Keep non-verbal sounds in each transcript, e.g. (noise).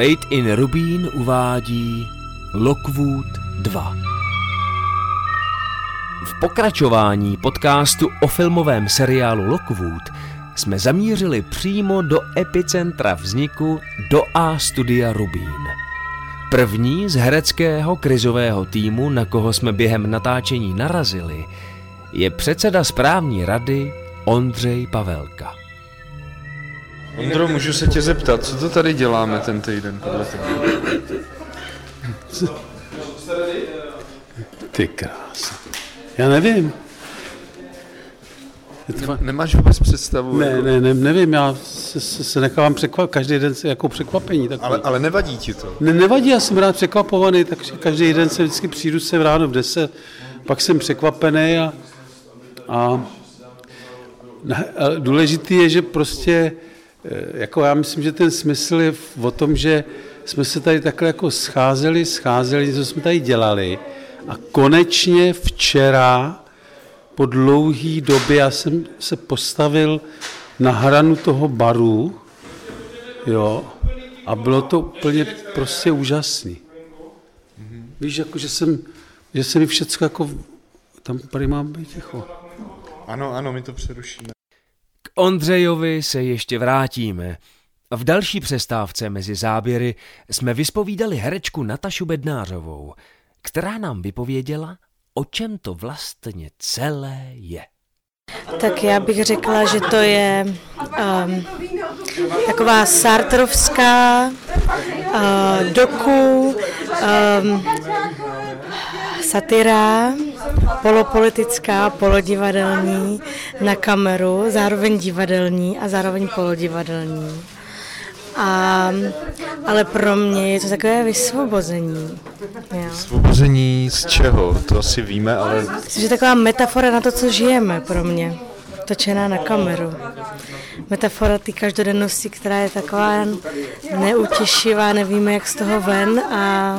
Fate in Rubín uvádí Lockwood 2. V pokračování podcastu o filmovém seriálu Lockwood jsme zamířili přímo do epicentra vzniku do A studia Rubín. První z hereckého krizového týmu, na koho jsme během natáčení narazili, je předseda správní rady Ondřej Pavelka. Ondro, můžu se tě zeptat, co to tady děláme ten týden podle tebe? Ty krása. Já nevím. Fakt- Nemáš vůbec představu? Ne, jako- ne, ne, nevím, já se, se, se nechávám překvapit, každý den se jako překvapení. Tak Ale, ale nevadí ti to? ne, nevadí, já jsem rád překvapovaný, takže každý den se vždycky přijdu sem ráno v 10, pak jsem překvapený a, a, ne, důležitý je, že prostě, jako já myslím, že ten smysl je o tom, že jsme se tady takhle jako scházeli, scházeli, co jsme tady dělali a konečně včera po dlouhé době já jsem se postavil na hranu toho baru, jo, a bylo to úplně prostě úžasný. Víš, jako, že jsem, že se mi všecko jako, tam tady mám být ticho. Ano, ano, my to přerušíme. Ondřejovi se ještě vrátíme. V další přestávce mezi záběry jsme vyspovídali herečku Natašu Bednářovou, která nám vypověděla, o čem to vlastně celé je. Tak já bych řekla, že to je um, taková sartrovská uh, doku, um, satira, polopolitická, polodivadelní na kameru, zároveň divadelní a zároveň polodivadelní. A, ale pro mě je to takové vysvobození. Jo. Svobození z čeho? To asi víme, ale Myslím, že taková metafora na to, co žijeme pro mě, točená na kameru. Metafora té každodennosti, která je taková neutěšivá, nevíme, jak z toho ven a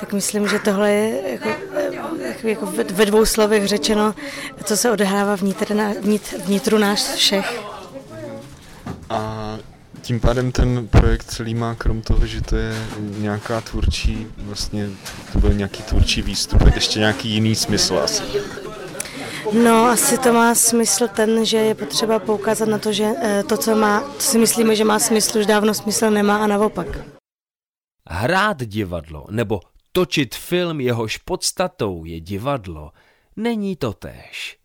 tak myslím, že tohle je jako, jako, jako ve- dvou slovech řečeno, co se odehrává vnitr, vnitř, vnitru nás všech. a tím pádem ten projekt celý má krom toho, že to je nějaká tvůrčí, vlastně to byl nějaký tvůrčí výstup, tak ještě nějaký jiný smysl asi. No, asi to má smysl ten, že je potřeba poukázat na to, že eh, to, co, má, co si myslíme, že má smysl, už dávno smysl nemá a naopak. Hrát divadlo nebo točit film, jehož podstatou je divadlo, není to též.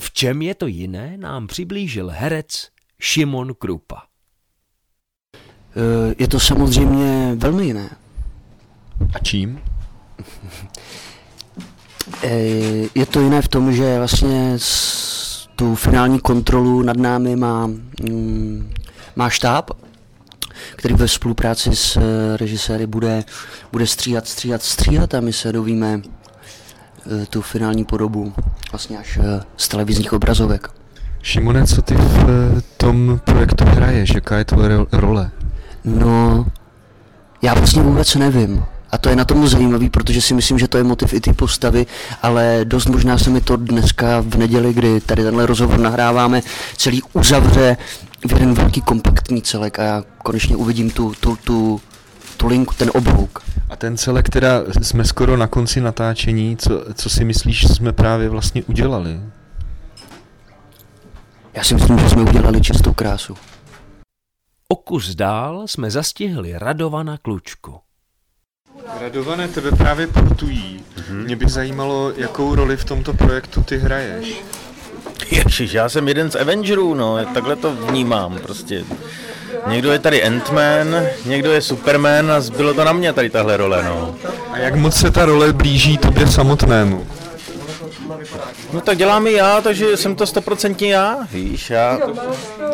V čem je to jiné, nám přiblížil herec Šimon Krupa. Eh, Je to samozřejmě velmi jiné. A čím? Eh, Je to jiné v tom, že vlastně tu finální kontrolu nad námi má, mm, má štáb, který ve spolupráci s eh, režiséry bude, bude stříhat, stříhat, stříhat a my se dovíme eh, tu finální podobu vlastně až eh, z televizních obrazovek. Šimone, co ty v tom projektu hraješ? Jaká je tvoje ro- role? No, já vlastně vůbec nevím. A to je na tom zajímavý, protože si myslím, že to je motiv i ty postavy, ale dost možná se mi to dneska v neděli, kdy tady tenhle rozhovor nahráváme, celý uzavře v jeden velký kompaktní celek a já konečně uvidím tu, tu, tu, tu linku, ten oblouk. A ten celek, teda jsme skoro na konci natáčení, co, co si myslíš, že jsme právě vlastně udělali? Já si myslím, že jsme udělali čistou krásu. O kus dál jsme zastihli Radovana Klučku. Radované, tebe právě portují. Mhm. Mě by zajímalo, jakou roli v tomto projektu ty hraješ. Ježiš, já jsem jeden z Avengerů, no, takhle to vnímám prostě. Někdo je tady Ant-Man, někdo je Superman a zbylo to na mě tady tahle role, no. A jak moc se ta role blíží tobě samotnému? No tak dělám i já, takže jsem to stoprocentně já, víš, já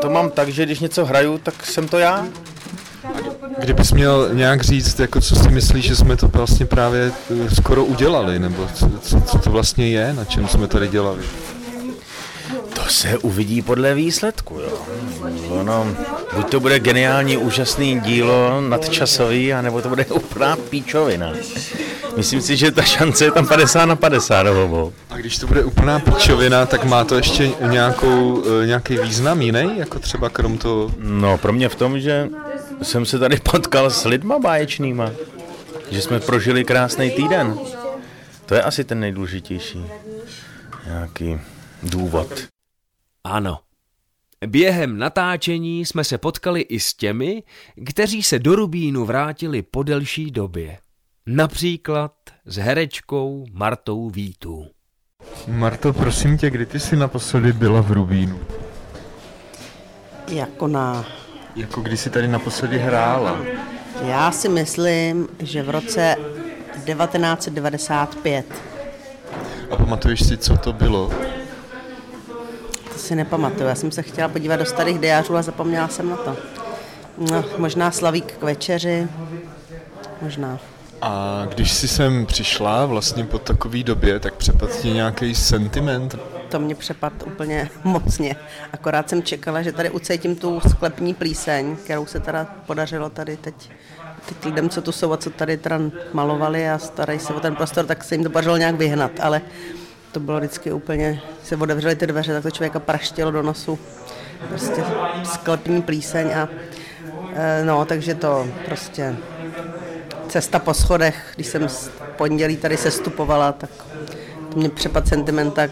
to mám tak, že když něco hraju, tak jsem to já. Kdybys měl nějak říct, jako co si myslíš, že jsme to vlastně právě eh, skoro udělali, nebo co, co, co to vlastně je, na čem jsme tady dělali? To se uvidí podle výsledku, jo. Ono, buď to bude geniální, úžasný dílo, nadčasový, anebo to bude (laughs) úplná píčovina. Myslím si, že ta šance je tam 50 na 50 novou. A když to bude úplná pičovina, tak má to ještě nějakou, eh, nějaký význam jiný, jako třeba krom toho... No, pro mě v tom, že jsem se tady potkal s lidma báječnýma. Že jsme prožili krásný týden. To je asi ten nejdůležitější. Nějaký důvod. Ano. Během natáčení jsme se potkali i s těmi, kteří se do Rubínu vrátili po delší době. Například s herečkou Martou Vítu. Marto, prosím tě, kdy ty jsi naposledy byla v Rubínu? Jako na... Jako kdy jsi tady naposledy hrála? Já si myslím, že v roce 1995. A pamatuješ si, co to bylo? Si nepamatuju. Já jsem se chtěla podívat do starých diářů a zapomněla jsem na to. No, možná Slavík k večeři. Možná. A když jsi sem přišla vlastně po takové době, tak přepadl ti nějaký sentiment? To mě přepad úplně (laughs) mocně. Akorát jsem čekala, že tady ucítím tu sklepní plíseň, kterou se teda podařilo tady teď teď lidem, co tu jsou a co tady teda malovali a starají se o ten prostor, tak se jim to podařilo nějak vyhnat, ale to bylo vždycky úplně, se otevřely ty dveře, tak to člověka praštilo do nosu. Prostě sklepní plíseň a e, no, takže to prostě cesta po schodech, když jsem v pondělí tady sestupovala, tak to mě přepad sentiment tak,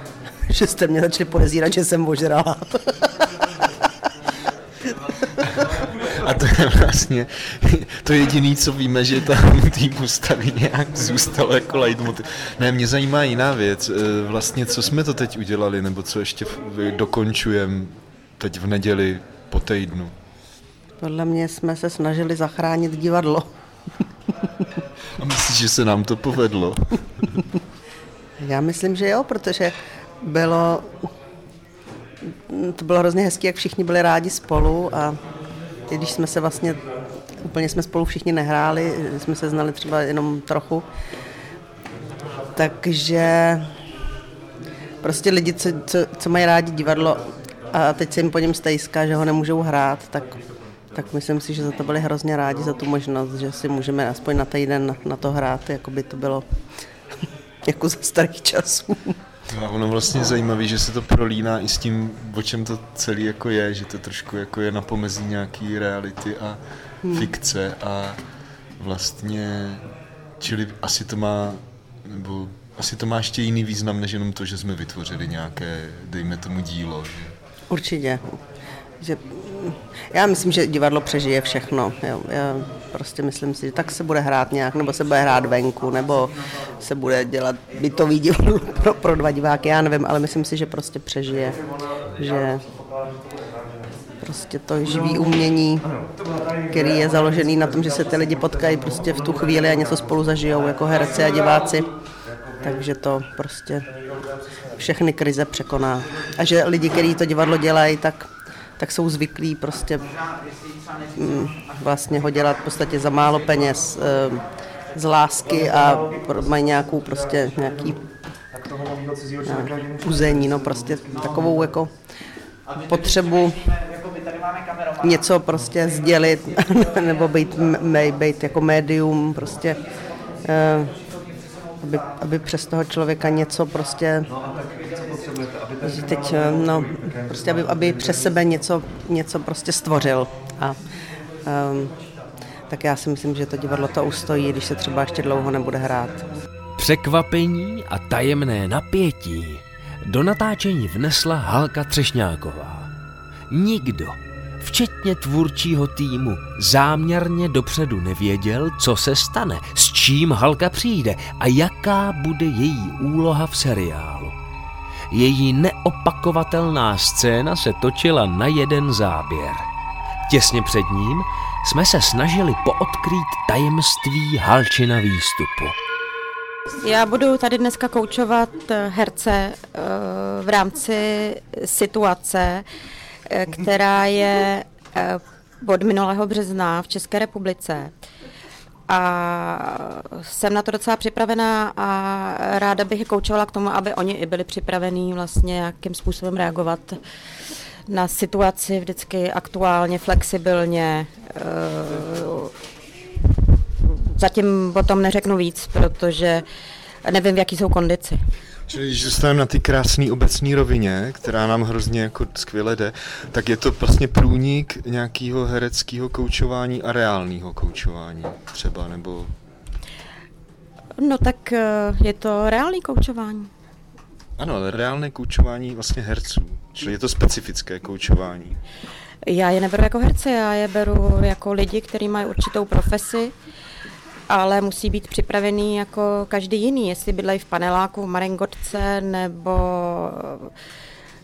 (laughs) že jste mě začali podezírat, že jsem ožrala. (laughs) A to je (laughs) vlastně to jediné, co víme, že tam tý postavy nějak zůstalo jako leitmotiv. Ne, mě zajímá jiná věc. E, vlastně, co jsme to teď udělali, nebo co ještě dokončujeme teď v neděli po týdnu? Podle mě jsme se snažili zachránit divadlo. (laughs) A myslíš, že se nám to povedlo? (laughs) Já myslím, že jo, protože bylo to bylo hrozně hezké, jak všichni byli rádi spolu a když jsme se vlastně, úplně jsme spolu všichni nehráli, jsme se znali třeba jenom trochu, takže prostě lidi, co, co, co mají rádi divadlo a teď se jim po něm stejská, že ho nemůžou hrát, tak, tak myslím si, že za to byli hrozně rádi za tu možnost, že si můžeme aspoň na týden na, na to hrát, jako by to bylo (laughs) jako za starých časů. A ono vlastně zajímavé, že se to prolíná i s tím, o čem to celý jako je, že to trošku jako je na pomezí nějaký reality a hmm. fikce a vlastně, čili asi to má, nebo asi to má ještě jiný význam, než jenom to, že jsme vytvořili nějaké, dejme tomu dílo. Že? Určitě. Že, já myslím, že divadlo přežije všechno. Jo. Já prostě myslím si, že tak se bude hrát nějak, nebo se bude hrát venku, nebo se bude dělat bytový divadlo (laughs) pro, pro dva diváky, já nevím, ale myslím si, že prostě přežije. Že prostě to živý umění, který je založený na tom, že se ty lidi potkají prostě v tu chvíli a něco spolu zažijou jako herci a diváci. Takže to prostě všechny krize překoná. A že lidi, kteří to divadlo dělají, tak, tak jsou zvyklí prostě mm, vlastně ho dělat v podstatě za málo peněz, eh, z lásky a mají nějakou prostě nějaký uzení, no prostě takovou jako potřebu něco prostě sdělit, (laughs) nebo být, být jako médium, prostě eh, aby, aby přes toho člověka něco prostě, že teď, eh, no, prostě aby, aby přes sebe něco, něco prostě stvořil. A um, tak já si myslím, že to divadlo to ustojí, když se třeba ještě dlouho nebude hrát. Překvapení a tajemné napětí do natáčení vnesla Halka Třešňáková. Nikdo, včetně tvůrčího týmu, záměrně dopředu nevěděl, co se stane, s čím Halka přijde a jaká bude její úloha v seriálu. Její neopakovatelná scéna se točila na jeden záběr. Těsně před ním jsme se snažili poodkrýt tajemství Halčina výstupu. Já budu tady dneska koučovat eh, herce eh, v rámci situace, eh, která je od minulého března v České republice. A jsem na to docela připravená a ráda bych je koučovala k tomu, aby oni i byli připravení vlastně jakým způsobem reagovat na situaci vždycky aktuálně, flexibilně. Zatím o tom neřeknu víc, protože nevím, v jaký jsou kondici. Čili když zůstaneme na ty krásné obecní rovině, která nám hrozně jako skvěle jde, tak je to vlastně průnik nějakého hereckého koučování a reálného koučování třeba, nebo... No tak eh, je to reálný koučování. Ano, ale reálné koučování vlastně herců, čili je to specifické koučování. Já je neberu jako herce, já je beru jako lidi, kteří mají určitou profesi, ale musí být připravený jako každý jiný, jestli bydlejí v paneláku, v Maringotce, nebo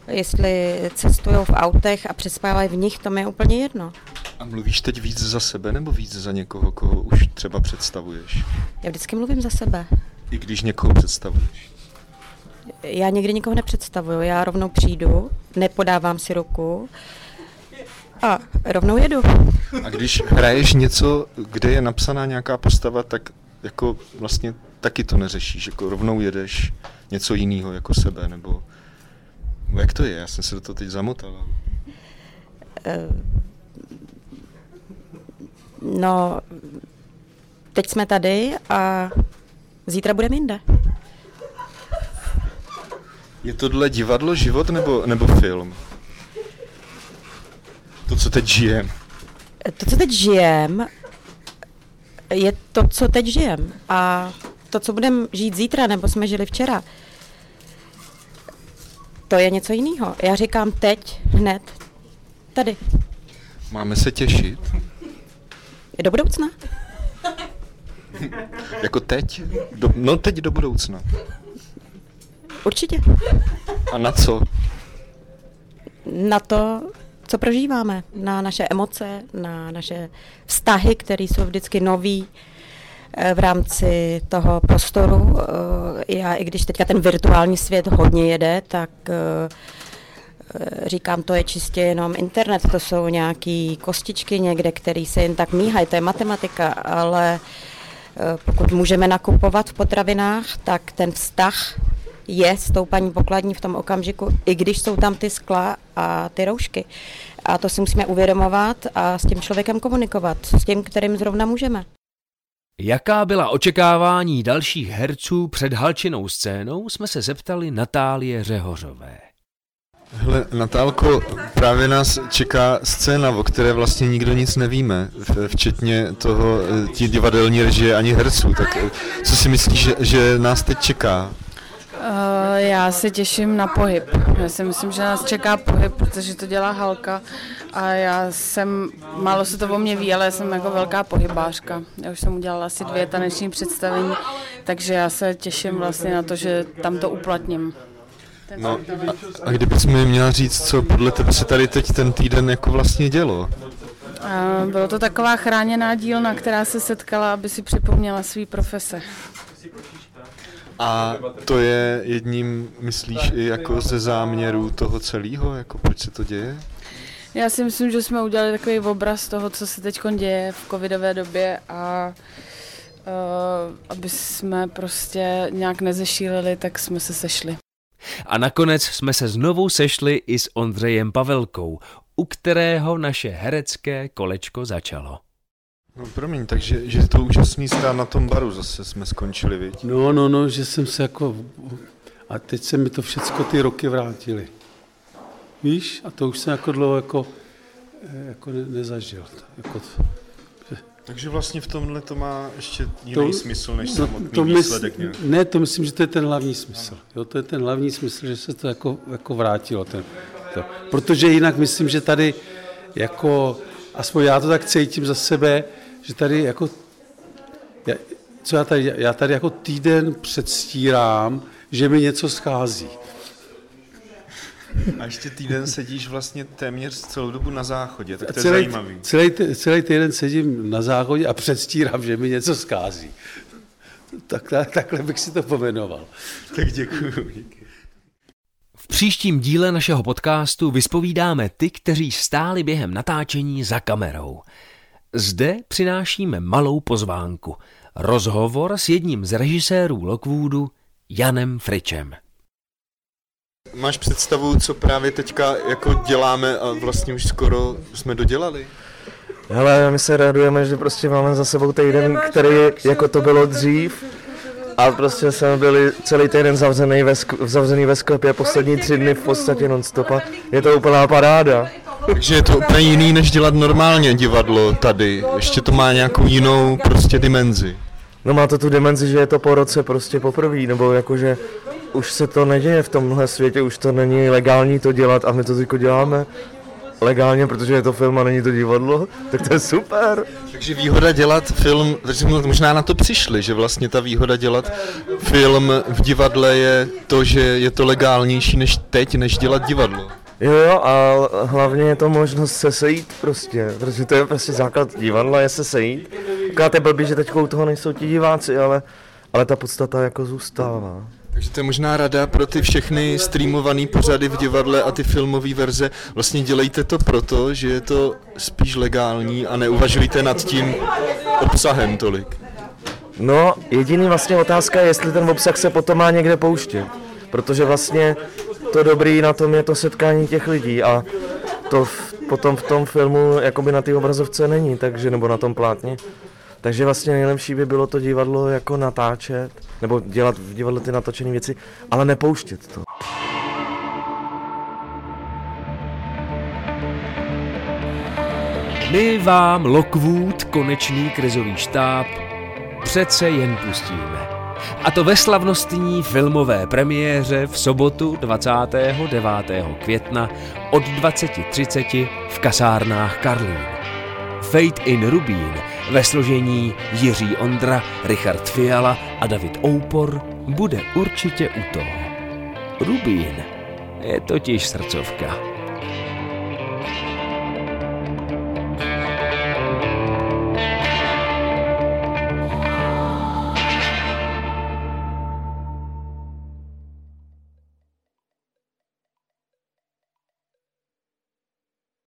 jestli cestují v autech a přespávají v nich, to mi je úplně jedno. A mluvíš teď víc za sebe nebo víc za někoho, koho už třeba představuješ? Já vždycky mluvím za sebe. I když někoho představuješ? Já nikdy nikoho nepředstavuju, já rovnou přijdu, nepodávám si ruku a rovnou jedu. A když hraješ něco, kde je napsaná nějaká postava, tak jako vlastně taky to neřešíš, jako rovnou jedeš něco jiného jako sebe, nebo, jak to je? Já jsem se do toho teď zamotal. No, teď jsme tady a zítra budeme jinde. Je tohle divadlo, život nebo, nebo film? To, co teď žijem. To, co teď žijem, je to, co teď žijem. A to, co budeme žít zítra, nebo jsme žili včera, to je něco jiného. Já říkám teď, hned, tady. Máme se těšit. Do budoucna? (laughs) jako teď? Do, no teď do budoucna. Určitě. A na co? Na to, co prožíváme, na naše emoce, na naše vztahy, které jsou vždycky nový eh, v rámci toho prostoru. Eh, já, i když teďka ten virtuální svět hodně jede, tak eh, říkám, to je čistě jenom internet, to jsou nějaké kostičky někde, které se jen tak míhají, to je matematika, ale pokud můžeme nakupovat v potravinách, tak ten vztah je s tou paní pokladní v tom okamžiku, i když jsou tam ty skla a ty roušky. A to si musíme uvědomovat a s tím člověkem komunikovat, s tím, kterým zrovna můžeme. Jaká byla očekávání dalších herců před halčinou scénou, jsme se zeptali Natálie Řehořové. Hele, Natálko, právě nás čeká scéna, o které vlastně nikdo nic nevíme, včetně toho, tí divadelní režie ani herců. Tak co si myslíš, že, že nás teď čeká? Uh, já se těším na pohyb. Já si myslím, že nás čeká pohyb, protože to dělá Halka a já jsem, málo se to o mě ví, ale já jsem jako velká pohybářka. Já už jsem udělala asi dvě taneční představení, takže já se těším vlastně na to, že tam to uplatním. No, a, a kdybych mi měla říct, co podle tebe se tady teď ten týden jako vlastně dělo? Uh, bylo to taková chráněná dílna, která se setkala, aby si připomněla svý profese. A to je jedním, myslíš, i jako ze záměrů toho celého, jako proč se to děje? Já si myslím, že jsme udělali takový obraz toho, co se teď děje v covidové době a uh, aby jsme prostě nějak nezešílili, tak jsme se sešli. A nakonec jsme se znovu sešli i s Ondřejem Pavelkou, u kterého naše herecké kolečko začalo. No promiň, takže že to úžasný stát na tom baru zase jsme skončili, viď? No, no, no, že jsem se jako... A teď se mi to všechno ty roky vrátily. Víš? A to už jsem jako dlouho jako, jako ne, nezažil. Jako, že... Takže vlastně v tomhle to má ještě jiný to, smysl než no, samotný to výsledek mysl, Ne, to myslím, že to je ten hlavní smysl. Jo, to je ten hlavní smysl, že se to jako, jako vrátilo. Ten, to. Protože jinak myslím, že tady jako, aspoň já to tak cítím za sebe, že tady jako, já, co já tady, já tady jako týden předstírám, že mi něco schází. A ještě týden sedíš vlastně téměř celou dobu na záchodě, tak to je celý, zajímavý. Celý, celý týden sedím na záchodě a předstírám, že mi něco schází. Tak, takhle bych si to pomenoval. Tak děkuji. V příštím díle našeho podcastu vyspovídáme ty, kteří stáli během natáčení za kamerou. Zde přinášíme malou pozvánku. Rozhovor s jedním z režisérů Lockwoodu, Janem Fričem. Máš představu, co právě teďka jako děláme a vlastně už skoro jsme dodělali? Hele, my se radujeme, že prostě máme za sebou týden, který jako to bylo dřív a prostě jsme byli celý týden zavřený ve, sk- zavřený ve sklepě, poslední tři dny v podstatě non-stop a je to úplná paráda. Takže je to úplně jiný, než dělat normálně divadlo tady. Ještě to má nějakou jinou prostě dimenzi. No má to tu dimenzi, že je to po roce prostě poprvé, nebo jakože už se to neděje v tomhle světě, už to není legální to dělat a my to teďko děláme legálně, protože je to film a není to divadlo, (laughs) tak to je super. Takže výhoda dělat film, takže možná na to přišli, že vlastně ta výhoda dělat film v divadle je to, že je to legálnější než teď, než dělat divadlo. Jo, a hlavně je to možnost se sejít prostě, protože to je prostě základ divadla, je se sejít. Akorát je blbý, že teď u toho nejsou ti diváci, ale, ale ta podstata jako zůstává. Takže to je možná rada pro ty všechny streamované pořady v divadle a ty filmové verze. Vlastně dělejte to proto, že je to spíš legální a neuvažujte nad tím obsahem tolik. No, jediný vlastně otázka je, jestli ten obsah se potom má někde pouštět. Protože vlastně to dobrý na tom je to setkání těch lidí a to v, potom v tom filmu jakoby na té obrazovce není, takže nebo na tom plátně. Takže vlastně nejlepší by bylo to divadlo jako natáčet, nebo dělat v divadle ty natočené věci, ale nepouštět to. My vám Lockwood, konečný krizový štáb, přece jen pustíme. A to ve slavnostní filmové premiéře v sobotu 29. května od 20.30 v kasárnách Karlín. Fate in Rubín ve složení Jiří Ondra, Richard Fiala a David Oupor bude určitě u toho. Rubín je totiž srdcovka.